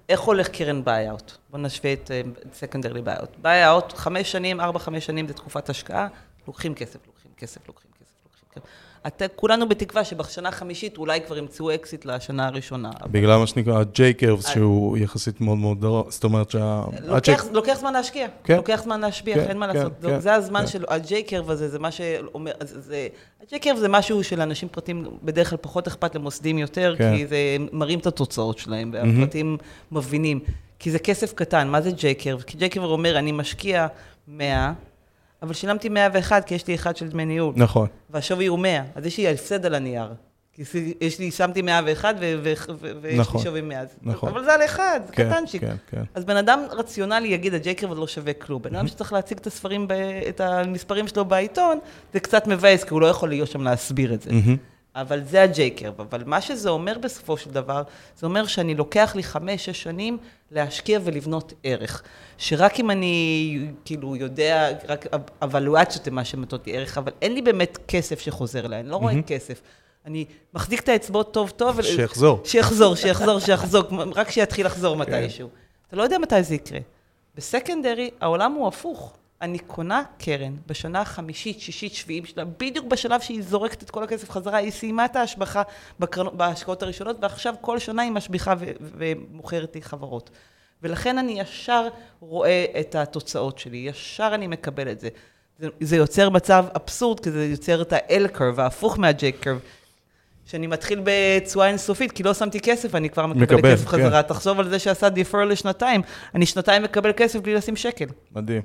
איך הולך קרן buyout? בוא נשווה את secondary buyout. buyout, חמש שנים, ארבע, חמש שנים זה תקופת השקעה, לוקחים כסף, לוקחים כסף, לוקחים כסף, לוקחים כסף. את, כולנו בתקווה שבשנה החמישית אולי כבר ימצאו אקזיט לשנה הראשונה. בגלל מה שנקרא ה-J-Curves, שהוא יחסית מאוד מאוד דרור, זאת אומרת שה... לוקח, לוקח זמן להשקיע, כן? לוקח זמן להשפיע, כן, אין מה כן, לעשות. כן, זה הזמן כן. של ה-J-Curve הזה, זה מה שאומר, זה, ה-J-Curve זה משהו שלאנשים פרטיים בדרך כלל פחות אכפת למוסדים יותר, כן. כי זה מראים את התוצאות שלהם, והפרטים mm-hmm. מבינים. כי זה כסף קטן, מה זה J-Curve? כי J-Curve אומר, אני משקיע 100, אבל שילמתי 101 כי יש לי אחד של דמי ניהול. נכון. והשווי הוא 100, אז יש לי הפסד על הנייר. יש לי, שמתי 101 ו- ו- ו- ויש לי נכון, שווים 100. נכון. אבל זה על אחד, זה כן, קטנצ'יק. כן, כן. אז בן אדם רציונלי יגיד, הג'ייקרב לא שווה כלום. בן אדם שצריך להציג את הספרים, ב- את המספרים שלו בעיתון, זה קצת מבאס, כי הוא לא יכול להיות שם להסביר את זה. אבל זה הג'ייקרב. אבל מה שזה אומר בסופו של דבר, זה אומר שאני לוקח לי חמש, שש שנים להשקיע ולבנות ערך. שרק אם אני כאילו יודע, רק אבלואציות הן מה שמטות לי ערך, אבל אין לי באמת כסף שחוזר אליי, אני לא רואה כסף. אני מחזיק את האצבעות טוב טוב. שיחזור. שיחזור, שיחזור, שיחזור, רק שיתחיל לחזור מתישהו. אתה לא יודע מתי זה יקרה. בסקנדרי, העולם הוא הפוך. אני קונה קרן בשנה החמישית, שישית, שביעית שלה, בדיוק בשלב שהיא זורקת את כל הכסף חזרה, היא סיימה את ההשבחה בקרנות, בהשקעות הראשונות, ועכשיו כל שנה היא משביחה ו- ומוכרת לי חברות. ולכן אני ישר רואה את התוצאות שלי, ישר אני מקבל את זה. זה, זה יוצר מצב אבסורד, כי זה יוצר את ה-L-curve, ההפוך מה-J-curve. שאני מתחיל בתשואה אינסופית, כי לא שמתי כסף, אני כבר מקבל, מקבל, כסף כן. חזרה. תחשוב על זה שעשה דיפר לשנתיים, אני שנתיים מקבל כסף בלי לשים שקל. מדהים.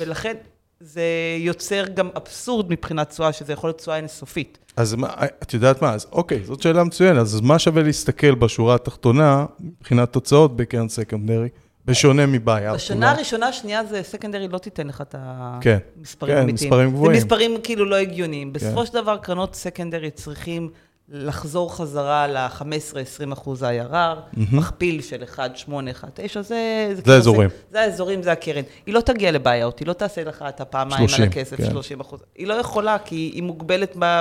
ולכן זה יוצר גם אבסורד מבחינת תשואה, שזה יכול להיות תשואה אינסופית. אז מה, את יודעת מה, אז אוקיי, זאת שאלה מצוינת, אז מה שווה להסתכל בשורה התחתונה, מבחינת תוצאות בקרן סקנדרי, בשונה מבעיה? בשנה הראשונה, השנייה זה סקנדרי לא תיתן לך את כן, המספרים כן, האמיתיים. מספרים גבוהים. זה מספרים כאילו לא הגיוניים. בסופו של דבר, קרנות סקנדרי צריכים לחזור חזרה ל-15-20 אחוז ה-IRR, מכפיל של 1, 8, 1, 9, זה... זה כאילו האזורים. זה האזורים, זה הקרן. היא לא תגיע לבעיות, היא לא תעשה לך את הפעמיים 30, על הכסף, כן. 30 אחוז. היא לא יכולה, כי היא מוגבלת ב...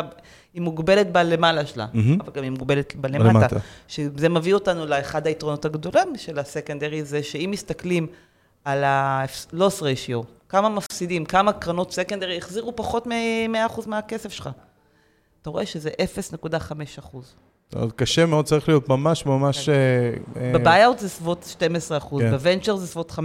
היא מוגבלת בלמעלה שלה, מהמם. אבל גם היא מוגבלת בלמטה. בלמטה. שזה מביא אותנו לאחד היתרונות הגדולים של הסקנדרי, זה שאם מסתכלים על ה-loss ratio, כמה מפסידים, כמה קרנות סקנדרי החזירו פחות מ-100% מהכסף שלך. אתה רואה שזה 0.5%. עוד קשה מאוד, צריך להיות ממש ממש... אה, אה, בביי-אוט זה סביבות 12%, כן. בוונצ'ר זה סביבות 15%.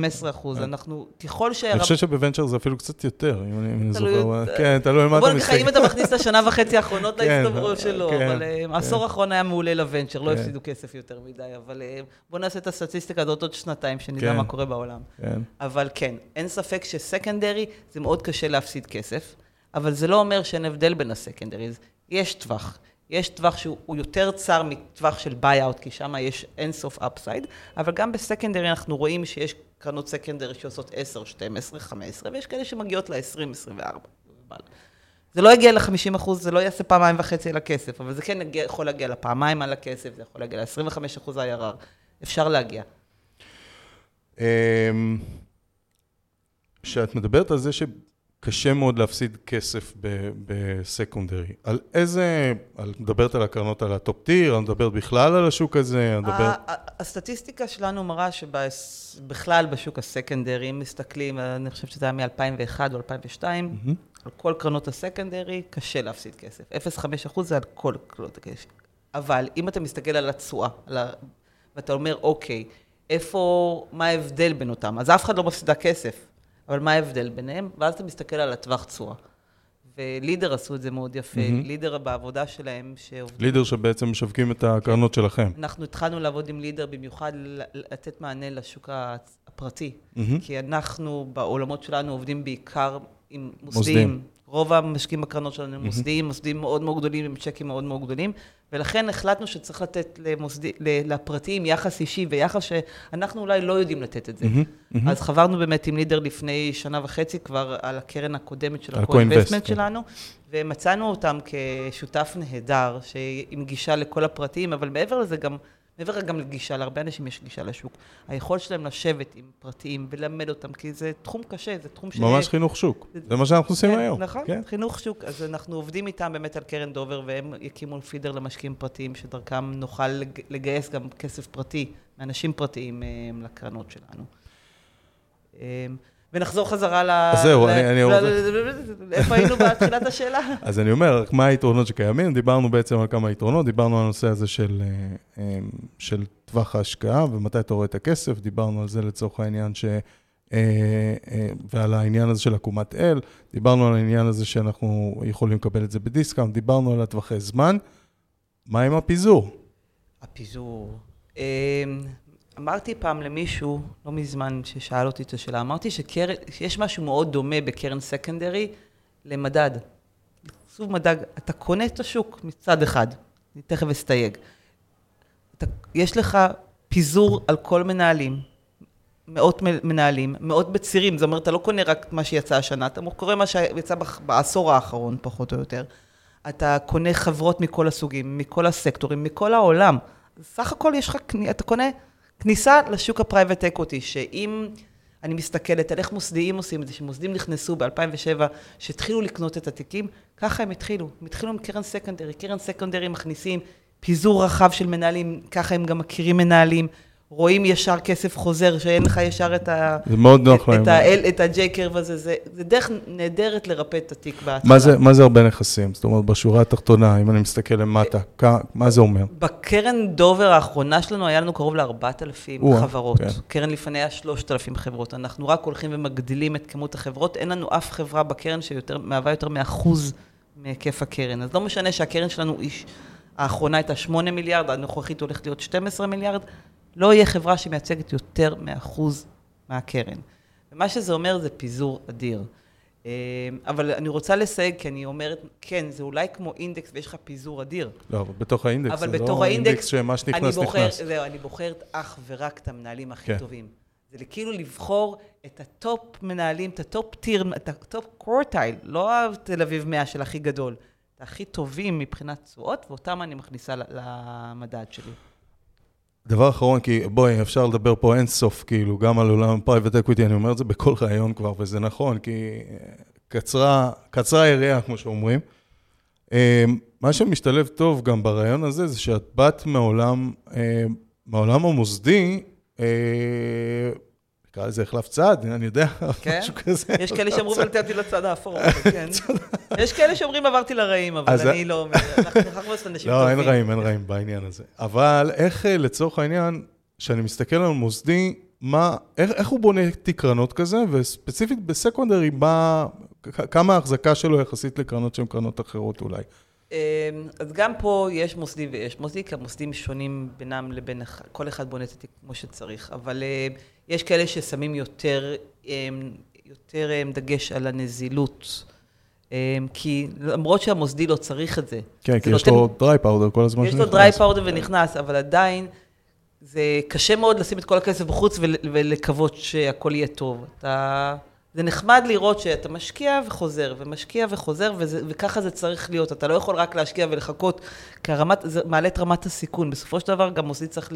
אנחנו, ככל אני שהרב... חושב שבוונצ'ר זה אפילו קצת יותר, אם אני- אני זוכר. כן, תלוי מה אתה לך, אם מסתכל. אתה מכניס את השנה וחצי האחרונות כן, להסתברות שלו, כן, אבל אה, כן. העשור האחרון היה מעולה לוונצ'ר, לא כן. הפסידו כסף יותר מדי, אבל אה, בוא נעשה את הסטטיסטיקה הזאת עוד שנתיים, שנדע כן. מה קורה בעולם. כן. אבל כן, אין ספק ש secondary זה מאוד קשה להפסיד כסף, אבל זה לא אומר שאין הבדל בין ה secondaries. יש טווח. יש טווח שהוא יותר צר מטווח של buyout, כי שם יש אינסוף upside, אבל גם ב secondary אנחנו רואים שיש קרנות secondary שעושות 10, 12, 15, ויש כאלה שמגיעות ל-20, 24. זה לא יגיע ל-50 אחוז, זה לא יעשה פעמיים וחצי על הכסף, אבל זה כן יגיע, יכול להגיע לפעמיים על הכסף, זה יכול להגיע ל-25 אחוז IRR. אפשר להגיע. אמ, כשאת מדברת על זה שקשה מאוד להפסיד כסף ב secondary, על איזה, את מדברת על הקרנות על ה top tier, את מדברת בכלל על השוק הזה, את מדברת... הסטטיסטיקה שלנו מראה שבכלל בשוק ה secondary, אם מסתכלים, אני חושבת שזה היה מ-2001 או 2002, מהמם. על כל קרנות ה secondary, קשה להפסיד כסף. 0.5% זה על כל קרנות הכסף. אבל אם אתה מסתכל על התשואה. ואתה אומר, אוקיי, איפה, מה ההבדל בין אותם? אז אף אחד לא מפסידה כסף, אבל מה ההבדל ביניהם? ואז אתה מסתכל על הטווח תשואה. ולידר עשו את זה מאוד יפה. מהמם. לידר בעבודה שלהם, שעובדים... לידר שבעצם משווקים את הקרנות שלכם. אנחנו התחלנו לעבוד עם לידר במיוחד לתת מענה לשוק הפרטי, מהמם. כי אנחנו בעולמות שלנו עובדים בעיקר עם מוסדיים. מוסדיים. רוב המשקיעים בקרנות שלנו הם מוסדיים, מוסדיים מאוד מאוד גדולים עם צ'קים מאוד מאוד גדולים, ולכן החלטנו שצריך לתת למוסדי, לפרטיים יחס אישי ויחס שאנחנו אולי לא יודעים לתת את זה. אז חברנו באמת עם לידר לפני שנה וחצי כבר על הקרן הקודמת של ה-co-investment co-invest, כן. שלנו, ומצאנו אותם כשותף נהדר, עם גישה לכל הפרטים, אבל מעבר לזה גם, מעבר גם לגישה, להרבה אנשים יש גישה לשוק. היכולת שלהם לשבת עם פרטיים וללמד אותם, כי זה תחום קשה, זה תחום ש... ממש חינוך שוק. זה מה שאנחנו עושים כן, היום. נכון, כן. חינוך שוק. אז אנחנו עובדים איתם באמת על קרן דובר, והם יקימו פידר למשקיעים פרטיים, שדרכם נוכל לג- לגייס גם כסף פרטי, מאנשים פרטיים אה, לקרנות שלנו. ונחזור חזרה ל... אז זהו, אני- רוצה- איפה היינו בתחילת השאלה? אז אני אומר, רק מה היתרונות שקיימים? דיברנו בעצם על כמה יתרונות, דיברנו על הנושא הזה של, אה, אה, של טווח ההשקעה ומתי אתה רואה את הכסף, דיברנו על זה לצורך העניין ש... אה, ועל העניין הזה של עקומת אל, דיברנו על העניין הזה שאנחנו יכולים לקבל את זה בדיסקאונט, דיברנו על הטווחי זמן. מה עם הפיזור? הפיזור. אמרתי פעם למישהו, לא מזמן, ששאל אותי את השאלה, אמרתי שקרן, שיש משהו מאוד דומה בקרן סקנדרי למדד. סוג מדד, אתה קונה את השוק מצד אחד, אני תכף אסתייג. אתה, יש לך פיזור על כל מנהלים, מאות מנהלים, מאות בצירים, זאת אומרת, אתה לא קונה רק מה שיצא השנה, אתה קורא מה שיצא בעשור האחרון, פחות או יותר. אתה קונה חברות מכל הסוגים, מכל הסקטורים, מכל העולם. סך הכל יש לך, אתה קונה כניסה לשוק ה private equity, שאם אני מסתכלת על איך מוסדיים עושים את זה, שמוסדים נכנסו ב-2007, שהתחילו לקנות את התיקים, ככה הם התחילו. הם התחילו עם קרן secondary, קרן secondary מכניסים פיזור רחב של מנהלים, ככה הם גם מכירים מנהלים. רואים ישר כסף חוזר, שאין לך ישר את ה... זה מאוד נוח להם. את ה-J קרב הזה, זה, זה דרך נהדרת לרפא את התיק בהתחלה. מה זה, מה זה הרבה נכסים? זאת אומרת, בשורה התחתונה, אם אני מסתכל למטה, כ, מה זה אומר? בקרן דובר האחרונה שלנו, היה לנו קרוב ל-4,000 חברות. כן. קרן לפניה 3,000 חברות. אנחנו רק הולכים ומגדילים את כמות החברות. אין לנו אף חברה בקרן שמהווה יותר מאחוז מהיקף הקרן. אז לא משנה שהקרן שלנו, איש, האחרונה הייתה 8 מיליארד, הנוכחית הולכת להיות 12 מיליארד. לא יהיה חברה שמייצגת יותר מאחוז מהקרן. ומה שזה אומר זה פיזור אדיר. אה, אבל אני רוצה לסייג, כי אני אומרת, כן, זה אולי כמו אינדקס ויש לך פיזור אדיר. לא, אבל בתוך האינדקס, זה לא האינדקס שמה שנכנס, בוחר, נכנס. זהו, אני בוחרת אך ורק את המנהלים הכי כן. טובים. זה כאילו לבחור את ה top מנהלים, את ה top tier, את ה top quartile, לא תל אביב 100 של הכי גדול, את הכי טובים מבחינת תשואות, ואותם אני מכניסה למדד שלי. דבר אחרון, כי בואי, אפשר לדבר פה אין סוף, כאילו, גם על עולם private equity, אני אומר את זה בכל ראיון כבר, וזה נכון, כי קצרה, קצרה היריעה, כמו שאומרים. אמ, מה שמשתלב טוב גם ברעיון הזה, זה שאת באת מעולם, אמ, מעולם המוסדי, נקרא לזה החלפת צד, אני יודע, כן? משהו כזה. יש כאלה אל תהייתי לצד האפור, כן. יש כאלה שאומרים, עברתי לרעים, אבל אני לא, אנחנו נכחנו לעשות אנשים טובים. לא, אין רעים, אין רעים בעניין הזה. אבל איך, אה, לצורך העניין, כשאני מסתכל על מוסדי, מה, איך, איך הוא בונה תיק קרנות כזה, וספציפית בסקונדרי, מה, כמה ההחזקה שלו יחסית לקרנות שהן קרנות אחרות אולי? אמ, אז גם פה יש מוסדי ויש מוסדי, כי המוסדים שונים בינם לבין, כל אחד בונה את התיק כמו שצריך, אבל אה, יש כאלה ששמים יותר, אמ, יותר אמ, דגש על הנזילות. כי למרות שהמוסדי לא צריך את זה. כן, כי יש לו דריי פאודר כל הזמן שנכנס. יש לו דריי פאודר ונכנס, אבל עדיין זה קשה מאוד לשים את כל הכסף בחוץ ולקוות שהכל יהיה טוב. אתה... זה נחמד לראות שאתה משקיע וחוזר, ומשקיע וחוזר, וזה, וככה זה צריך להיות. אתה לא יכול רק להשקיע ולחכות, כי הרמת, זה מעלה את רמת הסיכון. בסופו של דבר גם מוסדי צריך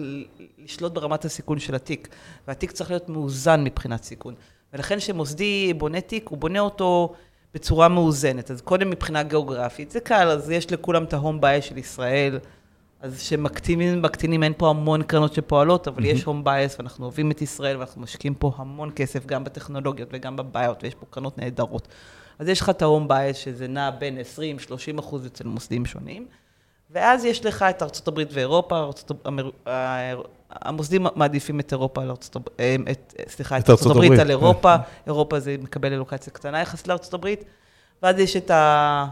לשלוט ברמת הסיכון של התיק, והתיק צריך להיות מאוזן מבחינת סיכון. ולכן כשמוסדי בונה תיק, הוא בונה אותו בצורה מאוזנת. אז קודם מבחינה גיאוגרפית, זה קל, אז יש לכולם את ההום ביי של ישראל. אז שמקטינים, מקטינים, אין פה המון קרנות שפועלות, אבל mm-hmm. יש home bias, ואנחנו אוהבים את ישראל, ואנחנו משקיעים פה המון כסף, גם בטכנולוגיות וגם ב buyouts, ויש פה קרנות נהדרות. אז יש לך את ה home bias, שזה נע בין 20-30 אחוז אצל מוסדים שונים, ואז יש לך את ארה"ב ואירופה, ארצות, אמר, המוסדים מעדיפים את אירופה על ארצות הברית, אה, סליחה, את ארצות הברית על אירופה, כן. אירופה זה מקבל אלוקציה קטנה יחס לארצות הברית, ואז יש את ה...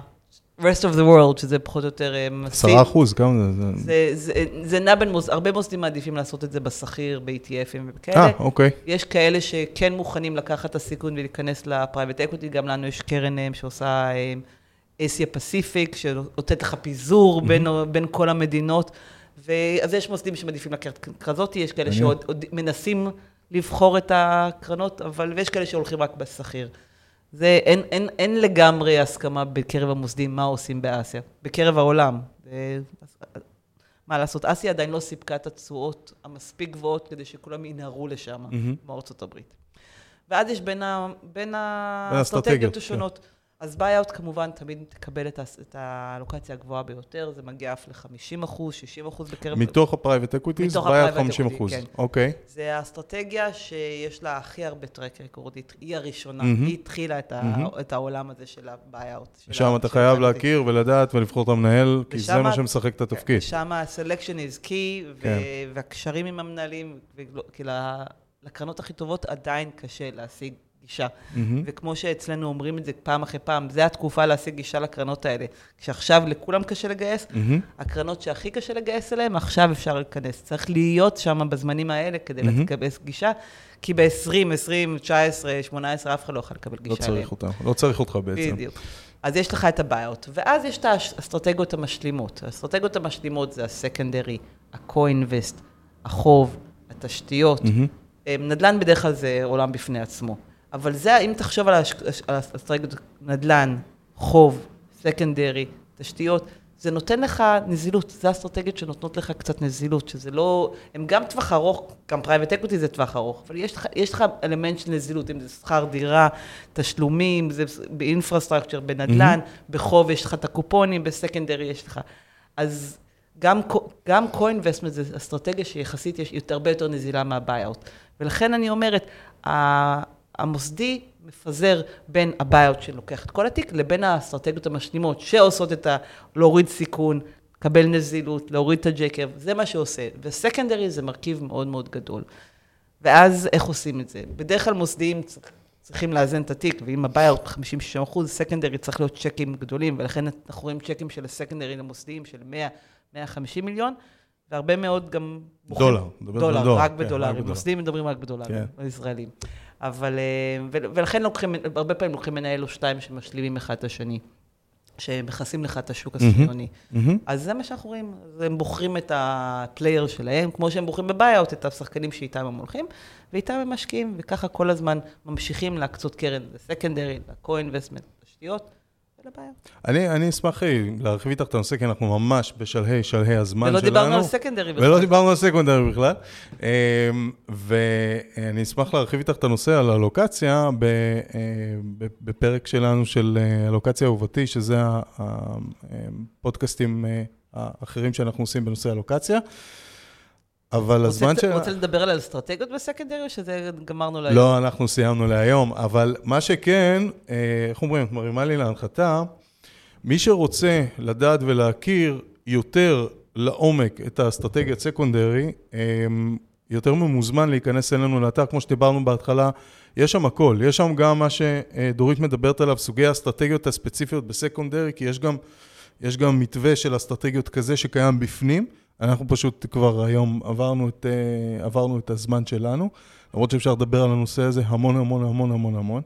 rest of the world, שזה פחות או יותר אה, עשרה אחוז, כמה זה? זה, זה, זה נע בין, מוס, הרבה מוסדים מעדיפים לעשות את זה בסחיר, ב-ETFים וכאלה. אה, אוקיי. יש כאלה שכן מוכנים לקחת את הסיכון ולהיכנס ל private equity, גם לנו יש קרן אה, שעושה אסיה פסיפיק, שנותנת לך פיזור mm-hmm. בין, בין כל המדינות. אז יש מוסדים שמעדיפים לקחת כזאת, יש כאלה שעוד מנסים לבחור את הקרנות, אבל, ויש כאלה שהולכים רק בסחיר. זה, אין, אין, אין לגמרי הסכמה בקרב המוסדים מה עושים באסיה, בקרב העולם. מה לעשות, אסיה עדיין לא סיפקה את התשואות המספיק גבוהות כדי שכולם ינהרו לשם, mm-hmm. מארצות הברית. ואז יש בין, האסטרטגיות השונות. כן. אז buyout כמובן תמיד תקבל את, את האלוקציה הגבוהה ביותר, זה מגיע אף ל-50 אחוז, 60 אחוז בקרב... מתוך ה private equities, buyout 50 אחוז, כן. אוקיי. זה האסטרטגיה שיש לה הכי הרבה track record, היא הראשונה, mm-hmm. היא התחילה את, ה, mm-hmm. את העולם הזה של ה buyout. שם אתה חייב להכיר ולדעת ולבחור את המנהל, כי זה מה שמשחק את התפקיד. שם ה-selection is key, כן. והקשרים עם המנהלים, כי לקרנות הכי טובות עדיין קשה להשיג גישה. Mm-hmm. וכמו שאצלנו אומרים את זה פעם אחרי פעם, זה התקופה להשיג גישה לקרנות האלה. כשעכשיו לכולם קשה לגייס, mm-hmm. הקרנות שהכי קשה לגייס אליהן, עכשיו אפשר להיכנס. צריך להיות שם בזמנים האלה כדי mm-hmm. לקבל גישה, כי ב-20, 20, 19, 18, אף אחד לא יכול לקבל גישה אליהם. לא צריך אותה, לא צריך אותך בעצם. בדיוק. אז יש לך את ה buyouts, ואז יש את האסטרטגיות המשלימות. האסטרטגיות המשלימות זה ה secondary, ה-co-invest, החוב, התשתיות. Mm-hmm. נדל"ן בדרך כלל זה עולם בפני עצמו. אבל זה, אם תחשוב על האסטרטגיות, נדל"ן, חוב, secondary, תשתיות, זה נותן לך נזילות, זה אסטרטגיות שנותנות לך קצת נזילות, שזה לא, הם גם טווח ארוך, גם private equity זה טווח ארוך, אבל יש לך, יש לך אלמנט של נזילות, אם זה שכר דירה, תשלומים, זה ב infrastructure, בנדל"ן, mm-hmm. בחוב יש לך את הקופונים, ב secondary יש לך. אז גם, גם co-investment זה אסטרטגיה שיחסית יש יותר, הרבה יותר נזילה מה buyout. ולכן אני אומרת, המוסדי מפזר בין ה buyout שלוקח את כל התיק לבין האסטרטגיות המשלימות שעושות את ה... להוריד סיכון, לקבל נזילות, להוריד את ה J-curve, זה מה שעושה. ו secondary זה מרכיב מאוד מאוד גדול. ואז איך עושים את זה? בדרך כלל מוסדיים צריכים לאזן את התיק, ואם הבעיות 50-60 אחוז, סקנדרי צריך להיות צ'קים גדולים, ולכן אנחנו רואים צ'קים של הסקנדרי למוסדיים של 100-150 מיליון. והרבה מאוד גם... דולר, דולר, דולר, רק כן, בדולרים. מוסדים מדברים רק בדולרים, כן. הישראלים. אבל, אה, ולכן לוקחים, הרבה פעמים לוקחים מנהל או שתיים שמשלימים אחד את השני, שמכסים לך את השוק הסגנוני. Mm-hmm. אז זה מה שאנחנו רואים, הם בוחרים את ה player שלהם, כמו שהם בוחרים ב buyout, את השחקנים שאיתם הם הולכים, ואיתם הם משקיעים, וככה כל הזמן ממשיכים להקצות קרן ל secondary, ל co-investment, תשתיות. אני, אני אשמח אה, להרחיב איתך את הנושא, כי אנחנו ממש בשלהי, שלהי הזמן ולא שלנו. ולא דיברנו על secondary בכלל. ולא דיברנו על secondary בכלל. אמ, ואני אשמח להרחיב איתך את הנושא על האלוקציה אה, בפרק שלנו של אה, האלוקציה אהובתי, שזה הפודקאסטים האחרים שאנחנו עושים בנושא הלוקציה. אבל הזמן ש... רוצה לדבר על אסטרטגיות בסקנדרי, או שזה גמרנו להיום? לא, אנחנו סיימנו להיום, אבל מה שכן, אה, איך אומרים, את מרימה לי להנחתה, מי שרוצה לדעת ולהכיר יותר לעומק את האסטרטגיית סקונדרי, אה, יותר ממוזמן להיכנס אלינו לאתר, כמו שדיברנו בהתחלה, יש שם הכל, יש שם גם מה שדורית מדברת עליו, סוגי האסטרטגיות הספציפיות בסקונדרי, כי יש גם, יש גם מתווה של אסטרטגיות כזה שקיים בפנים. אנחנו פשוט כבר היום עברנו את, אה, עברנו את הזמן שלנו, למרות שאפשר לדבר על הנושא הזה המון המון המון המון המון.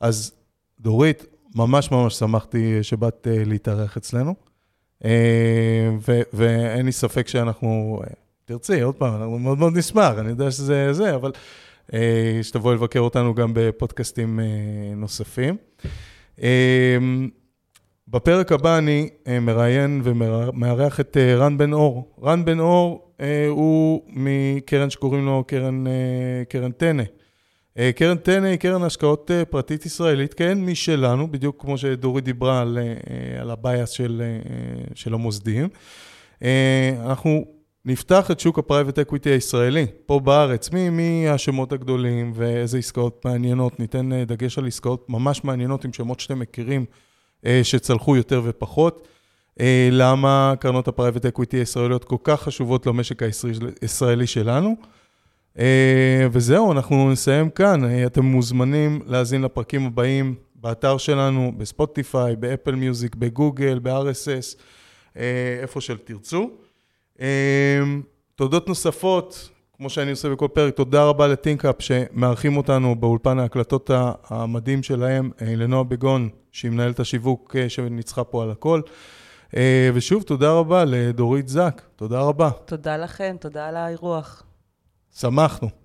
אז דורית, ממש ממש שמחתי שבאת אה, להתארח אצלנו, אה, ו- ואין לי ספק שאנחנו, תרצי, עוד פעם, אנחנו מאוד מאוד נשמח, אני יודע שזה זה, אבל שתבואי לבקר אותנו גם בפודקאסטים נוספים. בפרק הבא אני אה, מראיין ומארח את אה, רן בן אור. רן בן אור אה, הוא מקרן שקוראים לו קרן, קרן טנא. קרן טנא היא קרן השקעות פרטית ישראלית, כן, משלנו, בדיוק כמו שדורית דיברה על, על ה bias של, של המוסדיים. אנחנו נפתח את שוק ה private equity הישראלי, פה בארץ, מי, מי השמות הגדולים ואיזה עסקאות מעניינות, ניתן דגש על עסקאות ממש מעניינות עם שמות שאתם מכירים. אה, שצלחו יותר ופחות. אה, למה קרנות ה private equity הישראליות כל כך חשובות למשק הישראלי שלנו. אה, וזהו, אנחנו נסיים כאן. אתם מוזמנים להאזין לפרקים הבאים באתר שלנו, בספוטיפיי, באפל מיוזיק, בגוגל, ב-RSS, איפה שתרצו. תודות נוספות, כמו שאני עושה בכל פרק, תודה רבה לטינקאפ שמארחים אותנו באולפן ההקלטות המדהים שלהם, לנועה בגון, שהיא מנהלת השיווק אה, שניצחה פה על הכל. אה, ושוב, תודה רבה לדורית זק, תודה רבה. תודה לכם, תודה על האירוח. שמחנו.